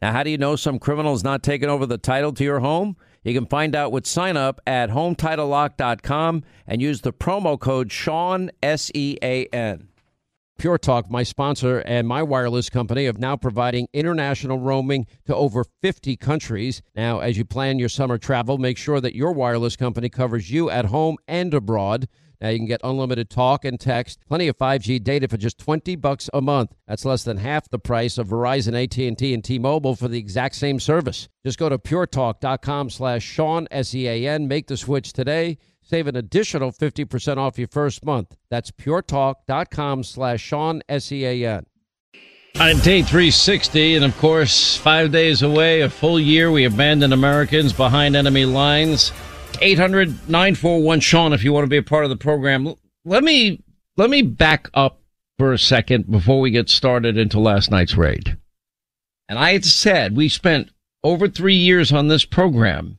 Now, how do you know some criminal is not taking over the title to your home? You can find out with sign up at HometitleLock.com and use the promo code Sean, S E A N. Pure Talk, my sponsor and my wireless company, of now providing international roaming to over 50 countries. Now, as you plan your summer travel, make sure that your wireless company covers you at home and abroad. Now you can get unlimited talk and text, plenty of 5G data for just 20 bucks a month. That's less than half the price of Verizon, AT&T, and T-Mobile for the exact same service. Just go to puretalk.com slash Sean, S-E-A-N. Make the switch today. Save an additional 50% off your first month. That's puretalk.com slash Sean, S-E-A-N. On day 360, and of course, five days away, a full year, we abandoned Americans behind enemy lines. 800 941 Sean, if you want to be a part of the program. Let me, let me back up for a second before we get started into last night's raid. And I had said we spent over three years on this program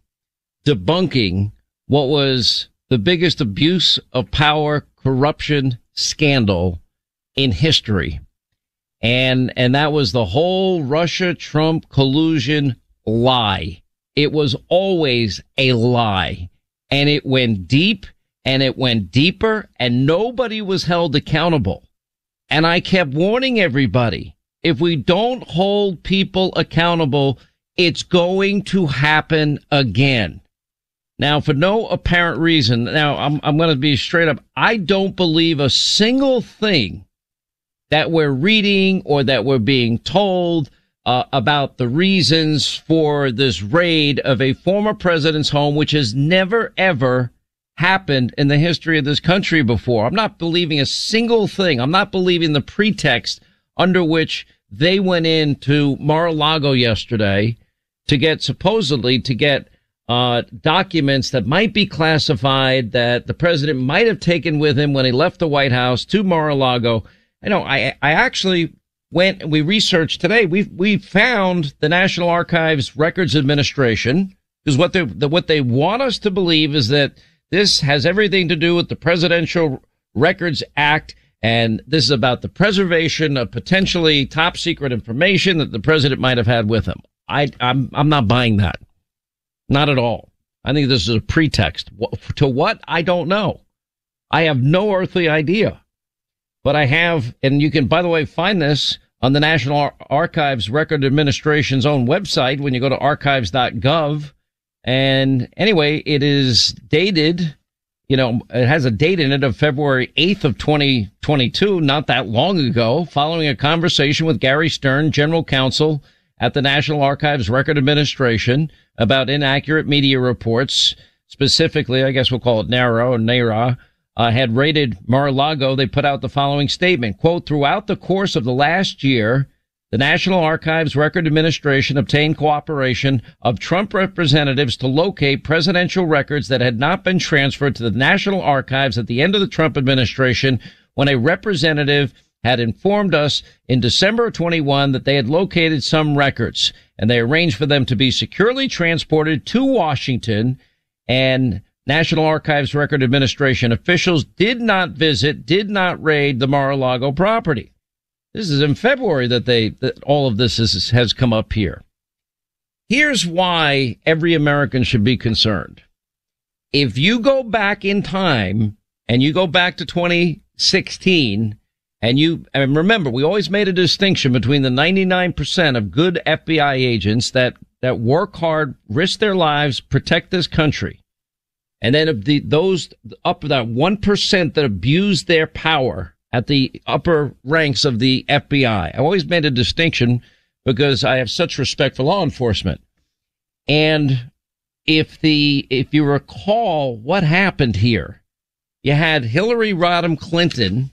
debunking what was the biggest abuse of power, corruption scandal in history. And, and that was the whole Russia Trump collusion lie. It was always a lie and it went deep and it went deeper and nobody was held accountable. And I kept warning everybody, if we don't hold people accountable, it's going to happen again. Now, for no apparent reason, now I'm, I'm going to be straight up. I don't believe a single thing that we're reading or that we're being told uh, about the reasons for this raid of a former president's home, which has never ever happened in the history of this country before. I'm not believing a single thing. I'm not believing the pretext under which they went into Mar-a-Lago yesterday to get supposedly to get uh, documents that might be classified that the president might have taken with him when he left the White House to Mar-a-Lago. I know I, I actually went, and we researched today. We, we found the National Archives Records Administration because what they, the, what they want us to believe is that this has everything to do with the Presidential Records Act. And this is about the preservation of potentially top secret information that the president might have had with him. I, I'm, I'm not buying that. Not at all. I think this is a pretext. To what? I don't know. I have no earthly idea. But I have, and you can, by the way, find this on the National Ar- Archives Record Administration's own website when you go to archives.gov. And anyway, it is dated, you know, it has a date in it of February 8th of 2022, not that long ago, following a conversation with Gary Stern, general counsel at the National Archives Record Administration about inaccurate media reports, specifically, I guess we'll call it NARA or NARA, uh, had raided Mar-a-Lago. They put out the following statement, quote, throughout the course of the last year, the National Archives Record Administration obtained cooperation of Trump representatives to locate presidential records that had not been transferred to the National Archives at the end of the Trump administration when a representative had informed us in December 21 that they had located some records and they arranged for them to be securely transported to Washington and National Archives Record Administration officials did not visit, did not raid the Mar-a-Lago property. This is in February that they, that all of this is, has come up here. Here's why every American should be concerned. If you go back in time and you go back to 2016 and you, and remember, we always made a distinction between the 99% of good FBI agents that that work hard, risk their lives, protect this country. And then the, those up that 1% that abuse their power at the upper ranks of the FBI. I always made a distinction because I have such respect for law enforcement. And if the, if you recall what happened here, you had Hillary Rodham Clinton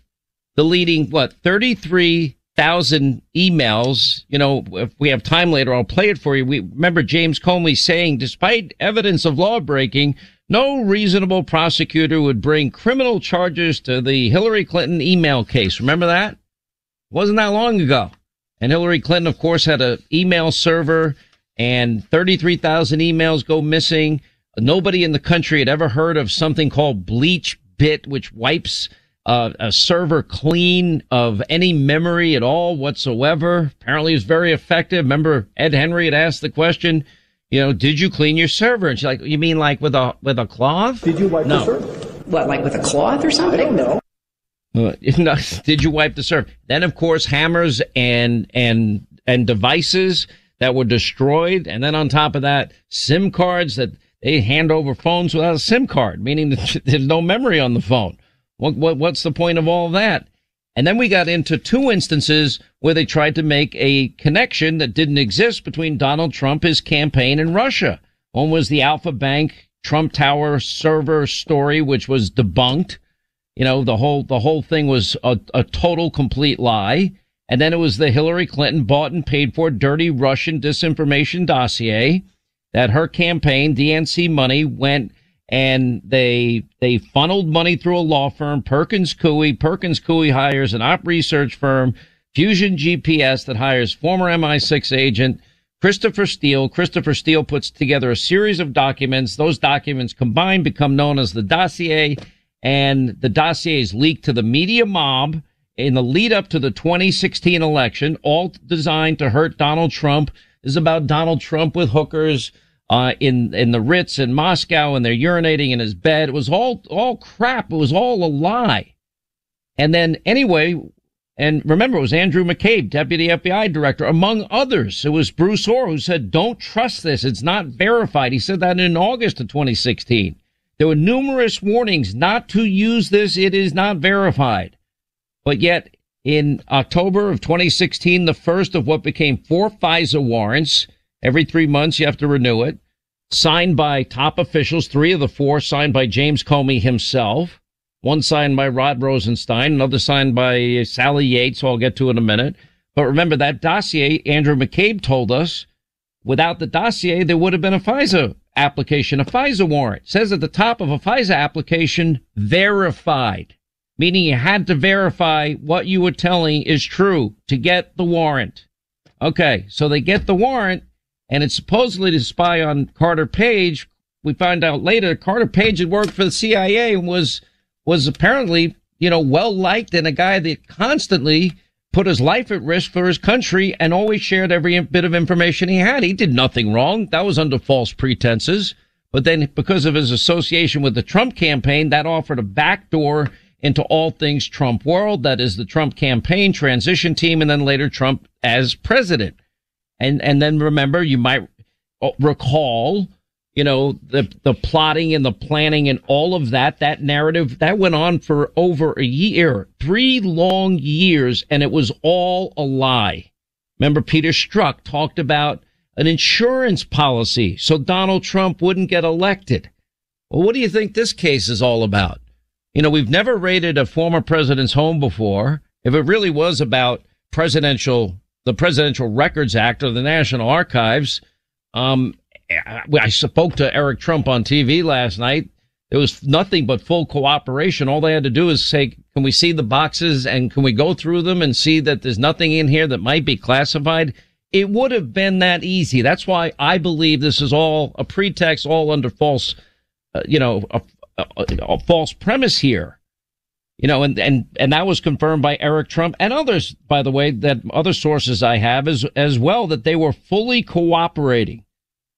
deleting what, 33,000 emails. You know, if we have time later, I'll play it for you. We remember James Comey saying, despite evidence of law breaking, no reasonable prosecutor would bring criminal charges to the Hillary Clinton email case. Remember that? It wasn't that long ago. And Hillary Clinton, of course, had an email server and 33,000 emails go missing. Nobody in the country had ever heard of something called bleach bit, which wipes uh, a server clean of any memory at all whatsoever. Apparently, it's very effective. Remember, Ed Henry had asked the question, you know, did you clean your server? And she's like, you mean like with a with a cloth? Did you wipe no. the server? What, like with a cloth or something? I don't know. Uh, did you wipe the server? Then, of course, hammers and and and devices that were destroyed, and then on top of that, SIM cards that they hand over phones without a SIM card, meaning that there's no memory on the phone. What, what what's the point of all that? And then we got into two instances where they tried to make a connection that didn't exist between Donald Trump, his campaign, and Russia. One was the Alpha Bank Trump Tower server story, which was debunked. You know, the whole, the whole thing was a, a total complete lie. And then it was the Hillary Clinton bought and paid for dirty Russian disinformation dossier that her campaign, DNC money, went and they they funneled money through a law firm, Perkins Coie. Perkins Coie hires an op research firm, Fusion GPS, that hires former MI6 agent Christopher Steele. Christopher Steele puts together a series of documents. Those documents combined become known as the dossier, and the dossier is leaked to the media mob in the lead up to the 2016 election, all designed to hurt Donald Trump. This is about Donald Trump with hookers uh, in in the Ritz in Moscow, and they're urinating in his bed. It was all all crap. It was all a lie. And then anyway, and remember, it was Andrew McCabe, deputy FBI director, among others. It was Bruce Ohr who said, "Don't trust this. It's not verified." He said that in August of 2016. There were numerous warnings not to use this. It is not verified. But yet, in October of 2016, the first of what became four FISA warrants Every three months, you have to renew it. Signed by top officials, three of the four signed by James Comey himself. One signed by Rod Rosenstein, another signed by Sally Yates, who I'll get to in a minute. But remember that dossier, Andrew McCabe told us, without the dossier, there would have been a FISA application, a FISA warrant. It says at the top of a FISA application, verified, meaning you had to verify what you were telling is true to get the warrant. Okay, so they get the warrant and it's supposedly to spy on Carter Page. We find out later Carter Page had worked for the CIA and was was apparently, you know, well liked and a guy that constantly put his life at risk for his country and always shared every bit of information he had. He did nothing wrong. That was under false pretenses. But then because of his association with the Trump campaign, that offered a backdoor into all things Trump world. That is the Trump campaign transition team and then later Trump as president. And, and then remember, you might oh, recall, you know, the, the plotting and the planning and all of that, that narrative, that went on for over a year, three long years, and it was all a lie. Remember, Peter Strzok talked about an insurance policy so Donald Trump wouldn't get elected. Well, what do you think this case is all about? You know, we've never raided a former president's home before. If it really was about presidential the Presidential Records Act or the National Archives. Um, I spoke to Eric Trump on TV last night. There was nothing but full cooperation. All they had to do is say, can we see the boxes and can we go through them and see that there's nothing in here that might be classified? It would have been that easy. That's why I believe this is all a pretext, all under false, uh, you know, a, a, a false premise here. You know, and, and, and that was confirmed by Eric Trump and others, by the way, that other sources I have as, as well, that they were fully cooperating.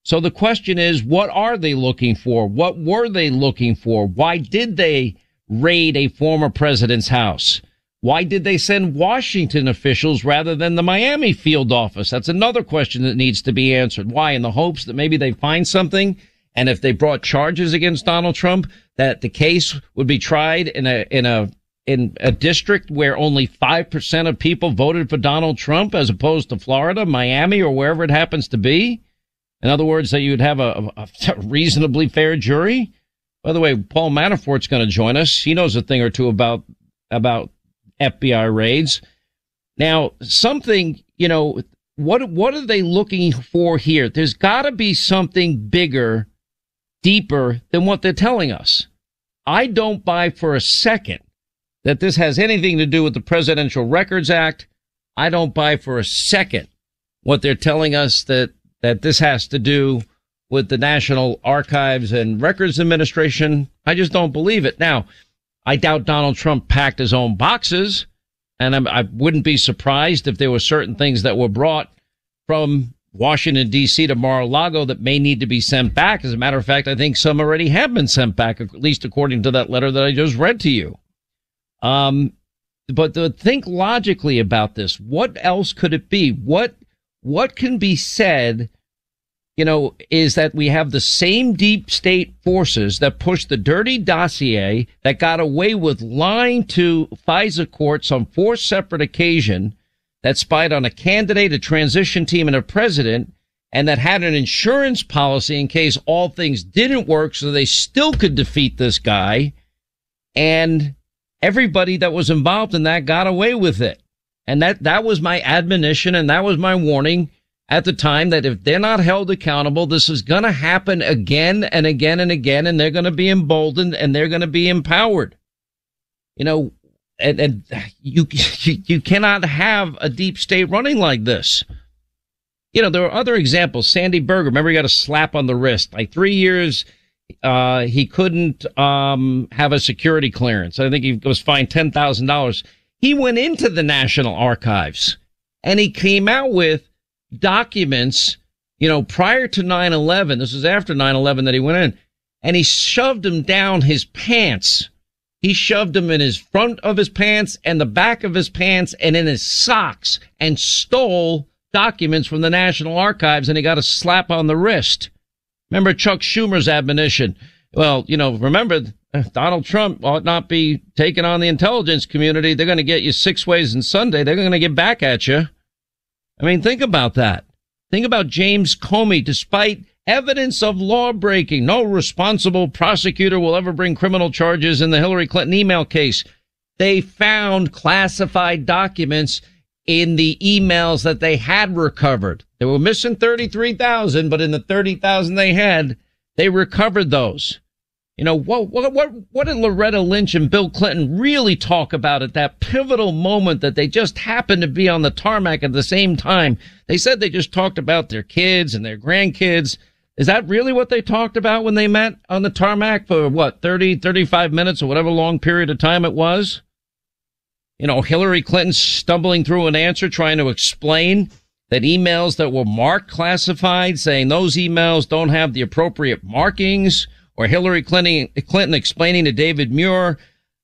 So the question is, what are they looking for? What were they looking for? Why did they raid a former president's house? Why did they send Washington officials rather than the Miami field office? That's another question that needs to be answered. Why? In the hopes that maybe they find something. And if they brought charges against Donald Trump, that the case would be tried in a, in a, in a district where only 5% of people voted for Donald Trump as opposed to Florida, Miami, or wherever it happens to be. In other words, that you'd have a, a reasonably fair jury. By the way, Paul Manafort's going to join us. He knows a thing or two about, about FBI raids. Now, something, you know, what, what are they looking for here? There's got to be something bigger, deeper than what they're telling us. I don't buy for a second that this has anything to do with the Presidential Records Act. I don't buy for a second what they're telling us that, that this has to do with the National Archives and Records Administration. I just don't believe it. Now, I doubt Donald Trump packed his own boxes, and I'm, I would not be surprised if there were certain things that were brought from Washington D.C. to Mar-a-Lago that may need to be sent back. As a matter of fact, I think some already have been sent back, at least according to that letter that I just read to you. Um, but to think logically about this, what else could it be? What what can be said you know, is that we have the same deep state forces that pushed the dirty dossier that got away with lying to FISA courts on four separate occasions that spied on a candidate, a transition team, and a president, and that had an insurance policy in case all things didn't work so they still could defeat this guy. And everybody that was involved in that got away with it. And that, that was my admonition and that was my warning at the time that if they're not held accountable, this is going to happen again and again and again, and they're going to be emboldened and they're going to be empowered. You know, and, and you, you cannot have a deep state running like this. You know, there are other examples. Sandy Berger, remember he got a slap on the wrist. Like three years, uh, he couldn't, um, have a security clearance. I think he was fined $10,000. He went into the National Archives and he came out with documents, you know, prior to 9-11. This was after 9-11 that he went in and he shoved them down his pants. He shoved them in his front of his pants and the back of his pants and in his socks and stole documents from the National Archives and he got a slap on the wrist. Remember Chuck Schumer's admonition? Well, you know, remember uh, Donald Trump ought not be taking on the intelligence community. They're going to get you six ways and Sunday. They're going to get back at you. I mean, think about that. Think about James Comey, despite evidence of law breaking. No responsible prosecutor will ever bring criminal charges in the Hillary Clinton email case. They found classified documents in the emails that they had recovered. They were missing 33,000, but in the 30,000 they had, they recovered those. You know, what, what, what, what did Loretta Lynch and Bill Clinton really talk about at that pivotal moment that they just happened to be on the tarmac at the same time? They said they just talked about their kids and their grandkids. Is that really what they talked about when they met on the tarmac for what, 30, 35 minutes or whatever long period of time it was? You know, Hillary Clinton stumbling through an answer trying to explain that emails that were marked classified saying those emails don't have the appropriate markings or Hillary Clinton, Clinton explaining to David Muir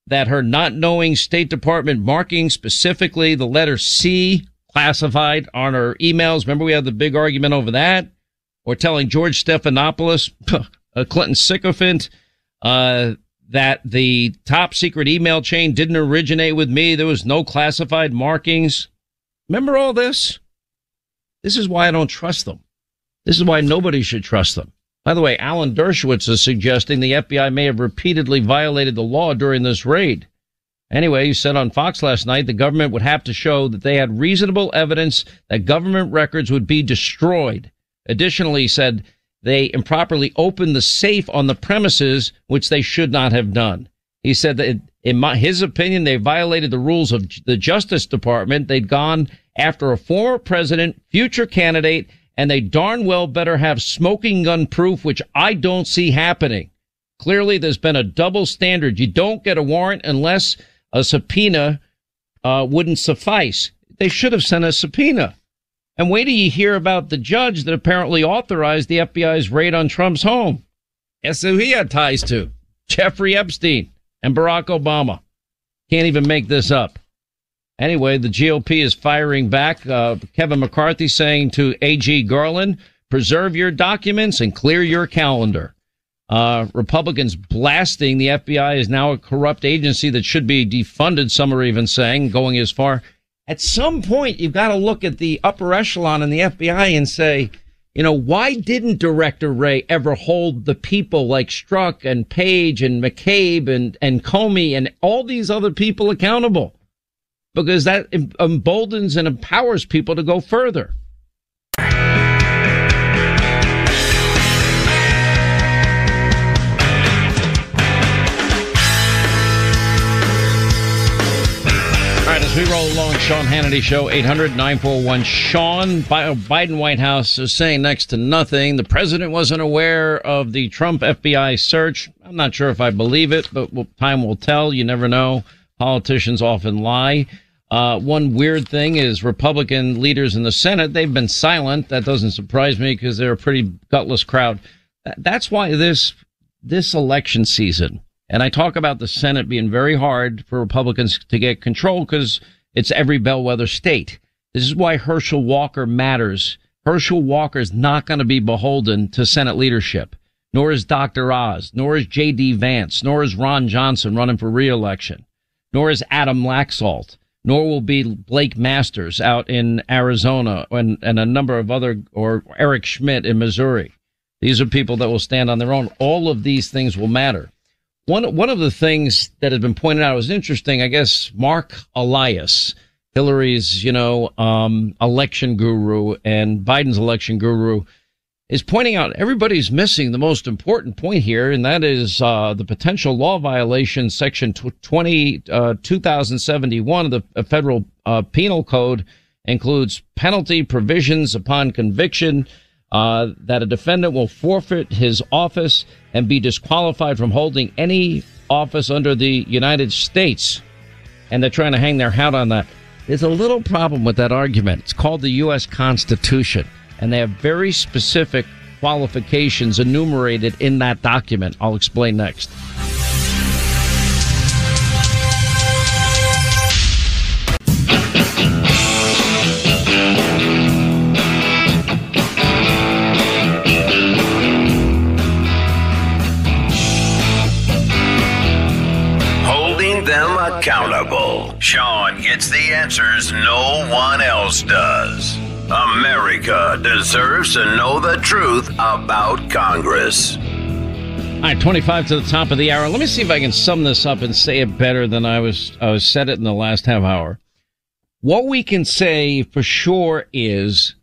that her not knowing State Department marking specifically the letter C classified on her emails. Remember we had the big argument over that? Or telling George Stephanopoulos, a Clinton sycophant, uh, that the top secret email chain didn't originate with me. There was no classified markings. Remember all this? This is why I don't trust them. This is why nobody should trust them. By the way, Alan Dershowitz is suggesting the FBI may have repeatedly violated the law during this raid. Anyway, he said on Fox last night the government would have to show that they had reasonable evidence that government records would be destroyed. Additionally, he said they improperly opened the safe on the premises, which they should not have done. He said that in my, his opinion, they violated the rules of the Justice Department. They'd gone after a former president, future candidate, and they darn well better have smoking gun proof, which I don't see happening. Clearly, there's been a double standard. You don't get a warrant unless a subpoena uh, wouldn't suffice. They should have sent a subpoena. And wait till you hear about the judge that apparently authorized the FBI's raid on Trump's home. Guess who he had ties to? Jeffrey Epstein and Barack Obama. Can't even make this up. Anyway, the GOP is firing back. Uh, Kevin McCarthy saying to AG Garland, preserve your documents and clear your calendar. Uh, Republicans blasting the FBI is now a corrupt agency that should be defunded. Some are even saying, going as far. At some point, you've got to look at the upper echelon in the FBI and say, you know, why didn't Director Wray ever hold the people like Strzok and Page and McCabe and, and Comey and all these other people accountable? Because that emboldens and empowers people to go further. We roll along, Sean Hannity Show, 800 941 Sean. Biden White House is saying next to nothing. The president wasn't aware of the Trump FBI search. I'm not sure if I believe it, but time will tell. You never know. Politicians often lie. Uh, one weird thing is Republican leaders in the Senate, they've been silent. That doesn't surprise me because they're a pretty gutless crowd. That's why this, this election season, and I talk about the Senate being very hard for Republicans to get control because it's every bellwether state. This is why Herschel Walker matters. Herschel Walker is not going to be beholden to Senate leadership, nor is Dr. Oz, nor is J.D. Vance, nor is Ron Johnson running for reelection, nor is Adam Laxalt, nor will be Blake Masters out in Arizona and, and a number of other, or Eric Schmitt in Missouri. These are people that will stand on their own. All of these things will matter. One one of the things that has been pointed out was interesting. I guess Marc Elias, Hillary's you know um, election guru and Biden's election guru, is pointing out everybody's missing the most important point here, and that is uh, the potential law violation, Section 20 uh, 2071 of the uh, Federal uh, Penal Code includes penalty provisions upon conviction uh, that a defendant will forfeit his office and be disqualified from holding any office under the United States. And they're trying to hang their hat on that. There's a little problem with that argument. It's called the U.S. Constitution, and they have very specific qualifications enumerated in that document. I'll explain next. Accountable. Sean gets the answers no one else does. America deserves to know the truth about Congress. All right, 25 to the top of the hour. Let me see if I can sum this up and say it better than I was I was said it in the last half hour. What we can say for sure is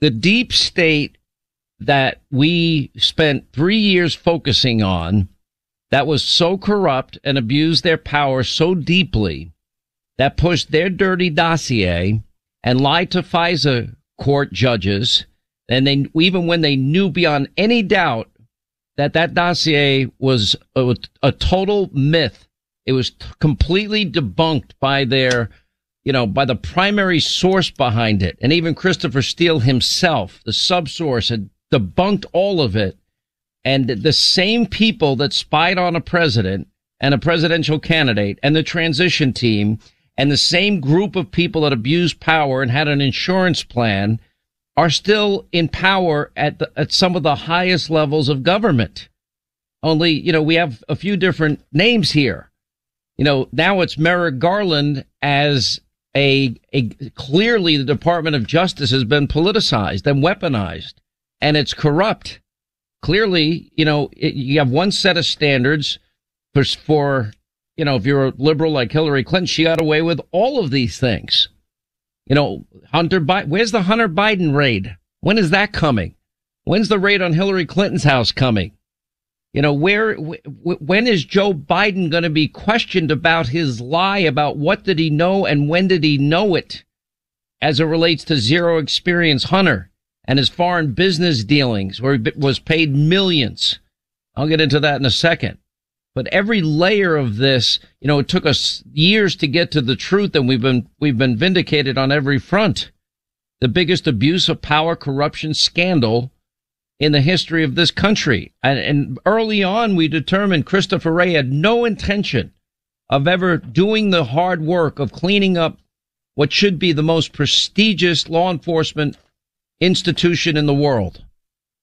the deep state that we spent 3 years focusing on that was so corrupt and abused their power so deeply that pushed their dirty dossier and lied to FISA court judges. And they, even when they knew beyond any doubt that that dossier was a, a total myth, it was t- completely debunked by their, you know, by the primary source behind it. And even Christopher Steele himself, the subsource had debunked all of it and the same people that spied on a president and a presidential candidate and the transition team and the same group of people that abused power and had an insurance plan are still in power at the, at some of the highest levels of government. Only, you know, we have a few different names here. You know, now it's Merrick Garland as a, a clearly the Department of Justice has been politicized and weaponized and it's corrupt clearly, you know, it, you have one set of standards for, for, you know, if you're a liberal like Hillary Clinton, she got away with all of these things. You know, Hunter Biden, where's the Hunter Biden raid? When is that coming? When's the raid on Hillary Clinton's house coming? You know, where, when is Joe Biden going to be questioned about his lie about what did he know and when did he know it as it relates to zero experience Hunter? And his foreign business dealings where he was paid millions. I'll get into that in a second. But every layer of this, you know, it took us years to get to the truth and we've been, we've been vindicated on every front. The biggest abuse of power corruption scandal in the history of this country. And, and early on, we determined Christopher Wray had no intention of ever doing the hard work of cleaning up what should be the most prestigious law enforcement institution in the world.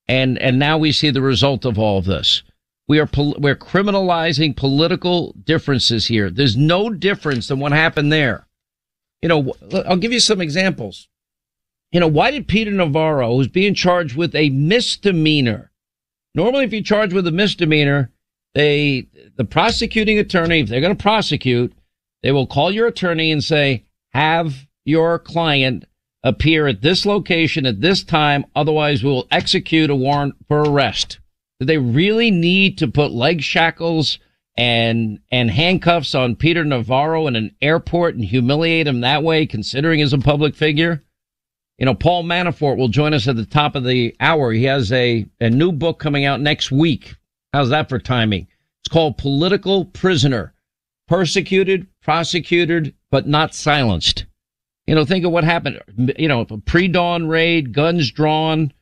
And, and now we see the result of all of this. We are, we're criminalizing political differences here. There's no difference than what happened there. You know, I'll give you some examples. You know, why did Peter Navarro, who's being charged with a misdemeanor, normally if you're charged with a misdemeanor, they, the prosecuting attorney, if they're going to prosecute, they will call your attorney and say, have your client appear at this location at this time. Otherwise, we will execute a warrant for arrest. Do they really need to put leg shackles and and handcuffs on Peter Navarro in an airport and humiliate him that way, considering he's a public figure? You know, Paul Manafort will join us at the top of the hour. He has a, a new book coming out next week. How's that for timing? It's called Political Prisoner. Persecuted, prosecuted, but not silenced. You know, think of what happened. You know, pre-dawn raid, guns drawn,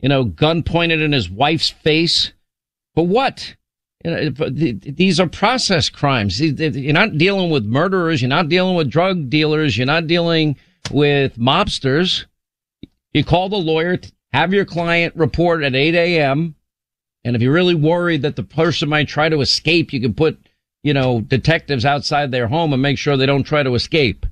you know, gun pointed in his wife's face. For what? You know, uh, these are process crimes. You're not dealing with murderers. You're not dealing with drug dealers. You're not dealing with mobsters. You call the lawyer, have your client report at 8 a.m. And if you're really worried that the person might try to escape, you can put, you know, detectives outside their home and make sure they don't try to escape.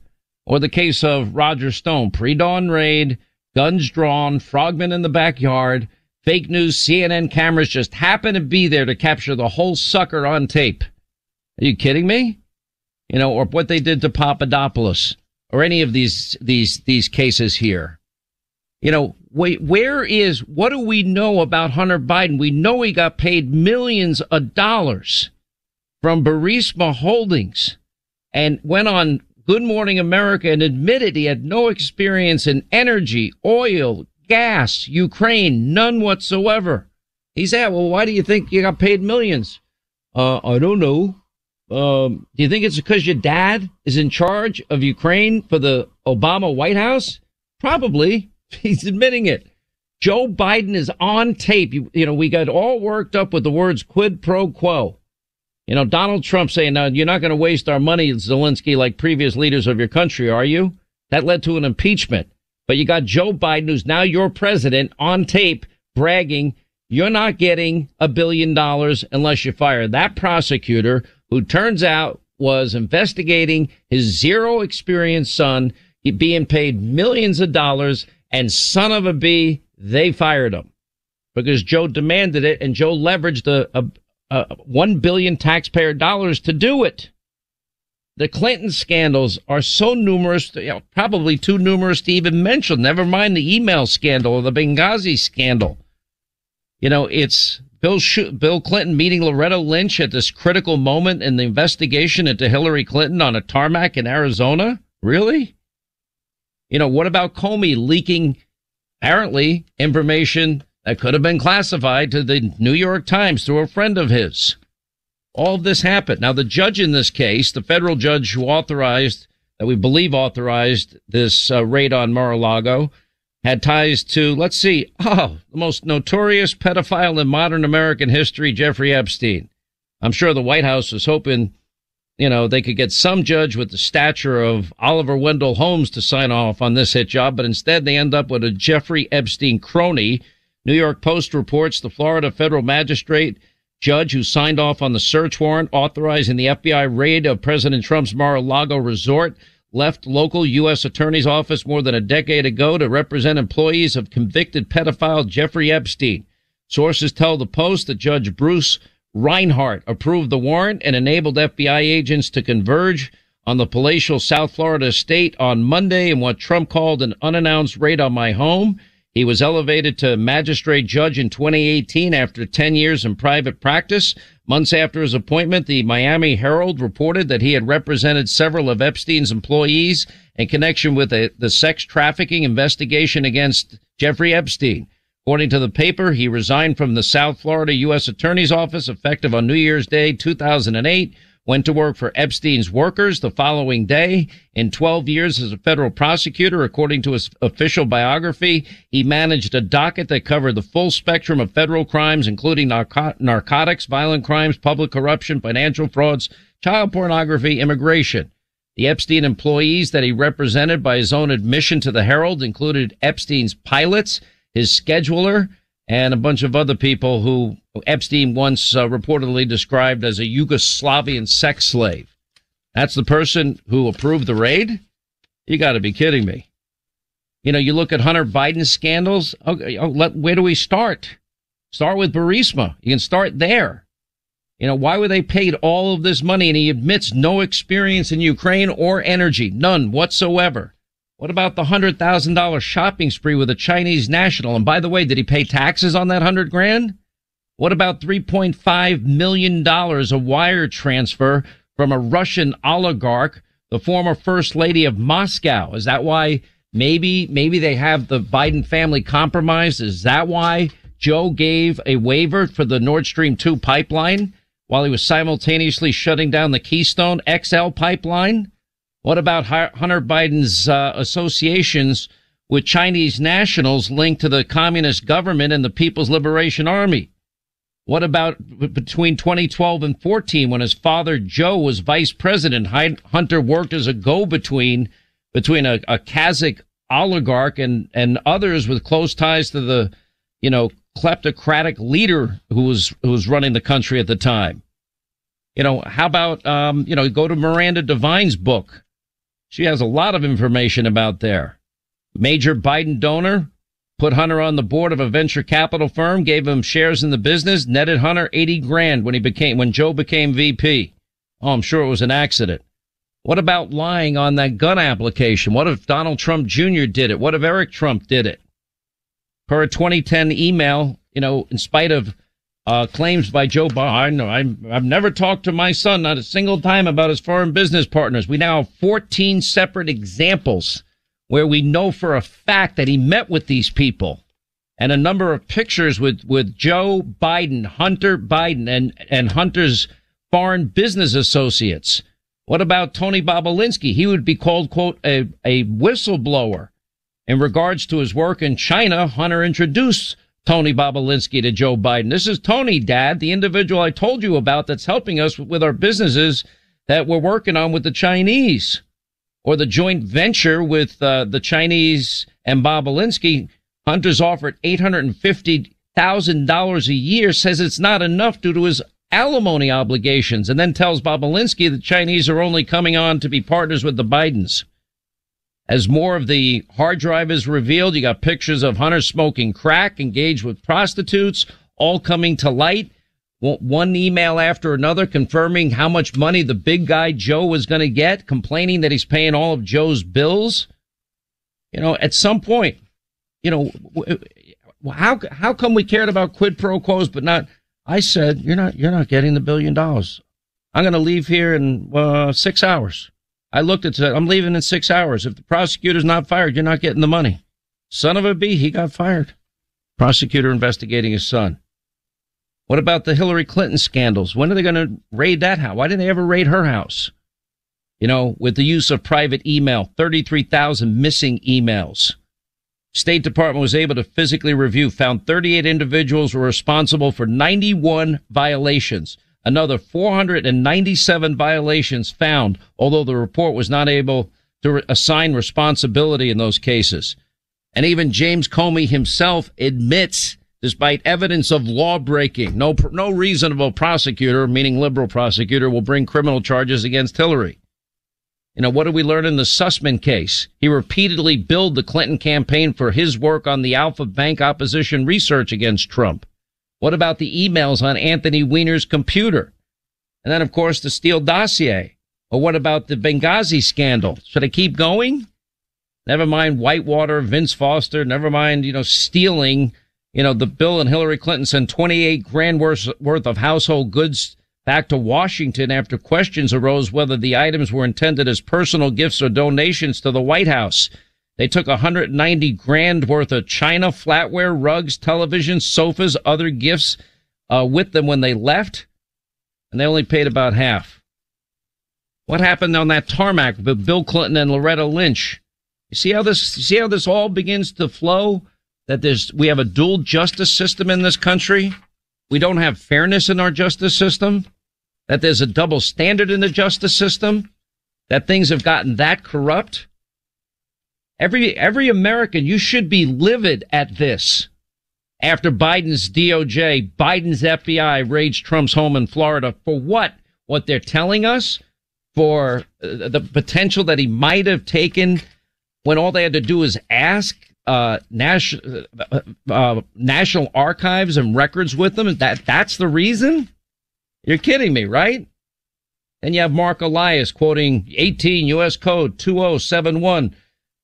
Or the case of Roger Stone, pre-dawn raid, guns drawn, frogmen in the backyard, fake news, CNN cameras just happen to be there to capture the whole sucker on tape. Are you kidding me? You know, or what they did to Papadopoulos or any of these, these, these cases here. You know, wait, where is, what do we know about Hunter Biden? We know he got paid millions of dollars from Burisma Holdings and went on Good Morning America and admitted he had no experience in energy, oil, gas, Ukraine, none whatsoever. He said, well, why do you think you got paid millions? Uh, I don't know. Um, do you think it's because your dad is in charge of Ukraine for the Obama White House? Probably. He's admitting it. Joe Biden is on tape. You, you know, we got all worked up with the words quid pro quo. You know, Donald Trump saying, now you're not going to waste our money, Zelensky, like previous leaders of your country, are you? That led to an impeachment. But you got Joe Biden, who's now your president, on tape bragging, you're not getting a billion dollars unless you fire that prosecutor who turns out was investigating his zero experience son being paid millions of dollars and son of a b, they fired him because Joe demanded it and Joe leveraged a, a, uh, uh, 1 billion taxpayer dollars to do it. The Clinton scandals are so numerous, you know, probably too numerous to even mention. Never mind the email scandal or the Benghazi scandal. You know, it's Bill, Sh- Bill Clinton meeting Loretta Lynch at this critical moment in the investigation into Hillary Clinton on a tarmac in Arizona. Really? You know, what about Comey leaking apparently information that could have been classified to the New York Times through a friend of his. All of this happened. Now, the judge in this case, the federal judge who authorized, that we believe authorized this uh, raid on Mar-a-Lago, had ties to, let's see, oh, the most notorious pedophile in modern American history, Jeffrey Epstein. I'm sure the White House was hoping, you know, they could get some judge with the stature of Oliver Wendell Holmes to sign off on this hit job, but instead they end up with a Jeffrey Epstein crony New York Post reports the Florida federal magistrate judge who signed off on the search warrant authorizing the FBI raid of President Trump's Mar-a-Lago resort left local U.S. attorney's office more than a decade ago to represent employees of convicted pedophile Jeffrey Epstein. Sources tell the Post that Judge Bruce Reinhart approved the warrant and enabled FBI agents to converge on the palatial South Florida estate on Monday in what Trump called an unannounced raid on my home. He was elevated to magistrate judge in 2018 after 10 years in private practice. Months after his appointment, the Miami Herald reported that he had represented several of Epstein's employees in connection with a, the sex trafficking investigation against Jeffrey Epstein. According to the paper, he resigned from the South Florida U.S. Attorney's Office effective on New Year's Day 2008 went to work for Epstein's workers the following day. In 12 years as a federal prosecutor, according to his official biography, he managed a docket that covered the full spectrum of federal crimes, including narco- narcotics, violent crimes, public corruption, financial frauds, child pornography, immigration. The Epstein employees that he represented by his own admission to the Herald included Epstein's pilots, his scheduler, and a bunch of other people who Epstein once uh, reportedly described as a Yugoslavian sex slave. That's the person who approved the raid? You got to be kidding me. You know, you look at Hunter Biden's scandals. Okay, oh, let, where do we start? Start with Burisma. You can start there. You know, why were they paid all of this money? And he admits no experience in Ukraine or energy, none whatsoever. What about the hundred thousand dollar shopping spree with a Chinese national? And by the way, did he pay taxes on that hundred grand? What about $3.5 million a wire transfer from a Russian oligarch, the former first lady of Moscow? Is that why maybe, maybe they have the Biden family compromised? Is that why Joe gave a waiver for the Nord Stream 2 pipeline? while he was simultaneously shutting down the Keystone XL pipeline? What about Hunter Biden's uh, associations with Chinese nationals linked to the communist government and the People's Liberation Army? What about between 2012 and 14 when his father Joe was vice president? Hunter worked as a go-between between a, a Kazakh oligarch and, and others with close ties to the, you know, kleptocratic leader who was who was running the country at the time. You know, how about um, you know, go to Miranda Devine's book. She has a lot of information about there. Major Biden donor put Hunter on the board of a venture capital firm, gave him shares in the business, netted Hunter 80 grand when he became when Joe became VP. Oh, I'm sure it was an accident. What about lying on that gun application? What if Donald Trump Jr. did it? What if Eric Trump did it? per a 2010 email, you know, in spite of uh, claims by Joe Biden. I, I've never talked to my son, not a single time, about his foreign business partners. We now have 14 separate examples where we know for a fact that he met with these people and a number of pictures with, with Joe Biden, Hunter Biden, and, and Hunter's foreign business associates. What about Tony Bobulinski? He would be called, quote, a, a whistleblower. In regards to his work in China, Hunter introduced Tony Bobulinski to Joe Biden. This is Tony, Dad, the individual I told you about that's helping us with our businesses that we're working on with the Chinese or the joint venture with uh, the Chinese and Bobulinski. Hunter's offered $850,000 a year, says it's not enough due to his alimony obligations, and then tells Bobulinski the Chinese are only coming on to be partners with the Bidens. As more of the hard drive is revealed, you got pictures of Hunter smoking crack, engaged with prostitutes, all coming to light. One email after another confirming how much money the big guy Joe was going to get, complaining that he's paying all of Joe's bills. You know, at some point, you know, how how come we cared about quid pro quos but not? I said you're not you're not getting the billion dollars. I'm going to leave here in uh, six hours. I looked at said I'm leaving in six hours. If the prosecutor's not fired, you're not getting the money. Son of a b, he got fired. Prosecutor investigating his son. What about the Hillary Clinton scandals? When are they going to raid that house? Why didn't they ever raid her house? You know, with the use of private email, 33,000 missing emails. State Department was able to physically review, found 38 individuals were responsible for 91 violations another 497 violations found, although the report was not able to re- assign responsibility in those cases. And even James Comey himself admits, despite evidence of law breaking, no, no reasonable prosecutor, meaning liberal prosecutor, will bring criminal charges against Hillary. You know, what did we learn in the Sussmann case? He repeatedly billed the Clinton campaign for his work on the Alpha Bank opposition research against Trump. What about the emails on Anthony Weiner's computer? And then, of course, the Steele dossier. Or what about the Benghazi scandal? Should I keep going? Never mind Whitewater, Vince Foster. Never mind, you know, stealing, you know, the Bill and Hillary Clinton sent 28 grand worth, worth of household goods back to Washington after questions arose whether the items were intended as personal gifts or donations to the White House. They took 190 grand worth of china, flatware, rugs, televisions, sofas, other gifts uh, with them when they left, and they only paid about half. What happened on that tarmac with Bill Clinton and Loretta Lynch? You see how this? You see how this all begins to flow? That there's we have a dual justice system in this country. We don't have fairness in our justice system. That there's a double standard in the justice system that things have gotten that corrupt? Every, every American, you should be livid at this. After Biden's DOJ, Biden's FBI raged Trump's home in Florida for what? What they're telling us? For uh, the potential that he might have taken when all they had to do is ask uh, national uh, uh, national archives and records with them. That that's the reason. You're kidding me, right? And you have Marc Elias quoting 18 U.S. Code 2071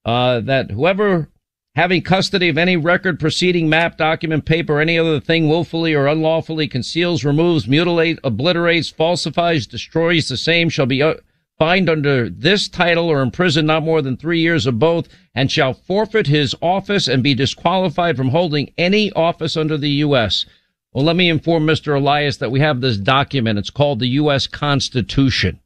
uh, that whoever having custody of any record, proceeding, map, document, paper, any other thing willfully or unlawfully conceals, removes, mutilates, obliterates, falsifies, destroys the same shall be uh, fined under this title or imprisoned not more than three years of both and shall forfeit his office and be disqualified from holding any office under the U.S. Well, let me inform Mr. Elias that we have this document. It's called the U.S. Constitution.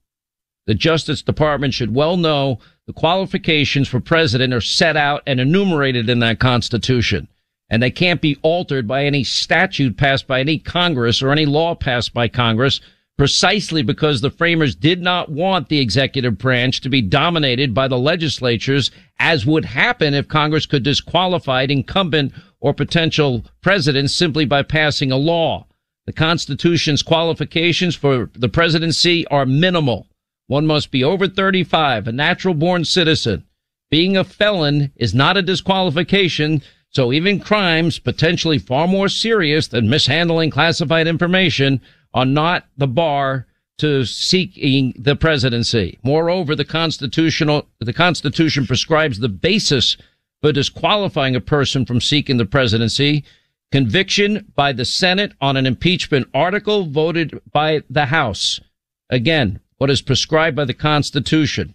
The Justice Department should well know the qualifications for president are set out and enumerated in that Constitution. And they can't be altered by any statute passed by any Congress or any law passed by Congress precisely because the framers did not want the executive branch to be dominated by the legislatures, as would happen if Congress could disqualify incumbent or potential presidents simply by passing a law. The Constitution's qualifications for the presidency are minimal. One must be over 35, a natural born citizen. Being a felon is not a disqualification, so even crimes potentially far more serious than mishandling classified information are not the bar to seeking the presidency. Moreover, the constitutional, the constitution prescribes the basis for disqualifying a person from seeking the presidency. Conviction by the Senate on an impeachment article voted by the House. Again, what is prescribed by the Constitution.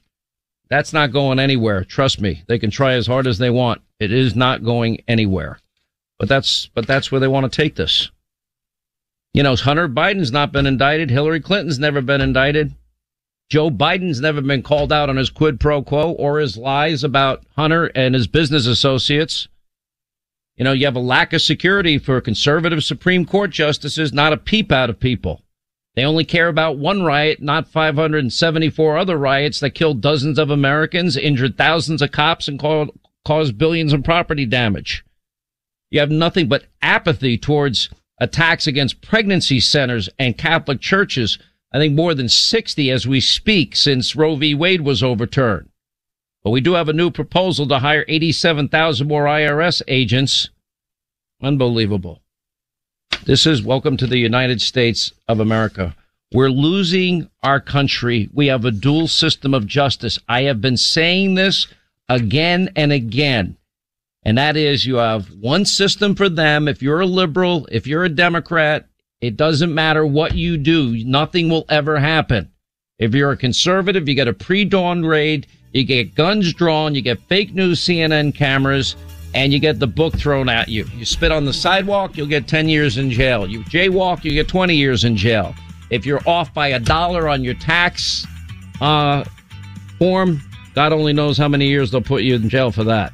That's not going anywhere. Trust me. They can try as hard as they want. It is not going anywhere. But that's, but that's where they want to take this. You know, Hunter Biden's not been indicted. Hillary Clinton's never been indicted. Joe Biden's never been called out on his quid pro quo or his lies about Hunter and his business associates. You know, you have a lack of security for conservative Supreme Court justices, not a peep out of people. They only care about one riot, not 574 other riots that killed dozens of Americans, injured thousands of cops, and caused billions in property damage. You have nothing but apathy towards attacks against pregnancy centers and Catholic churches. I think more than 60 as we speak since Roe v. Wade was overturned. But we do have a new proposal to hire 87,000 more IRS agents. Unbelievable. This is welcome to the United States of America. We're losing our country. We have a dual system of justice. I have been saying this again and again. And that is you have one system for them. If you're a liberal, if you're a Democrat, it doesn't matter what you do. Nothing will ever happen. If you're a conservative, you get a pre-dawn raid, you get guns drawn, you get fake news CNN cameras, and you get the book thrown at you. You spit on the sidewalk, you'll get 10 years in jail. You jaywalk, you get 20 years in jail. If you're off by a dollar on your tax uh, form, God only knows how many years they'll put you in jail for that.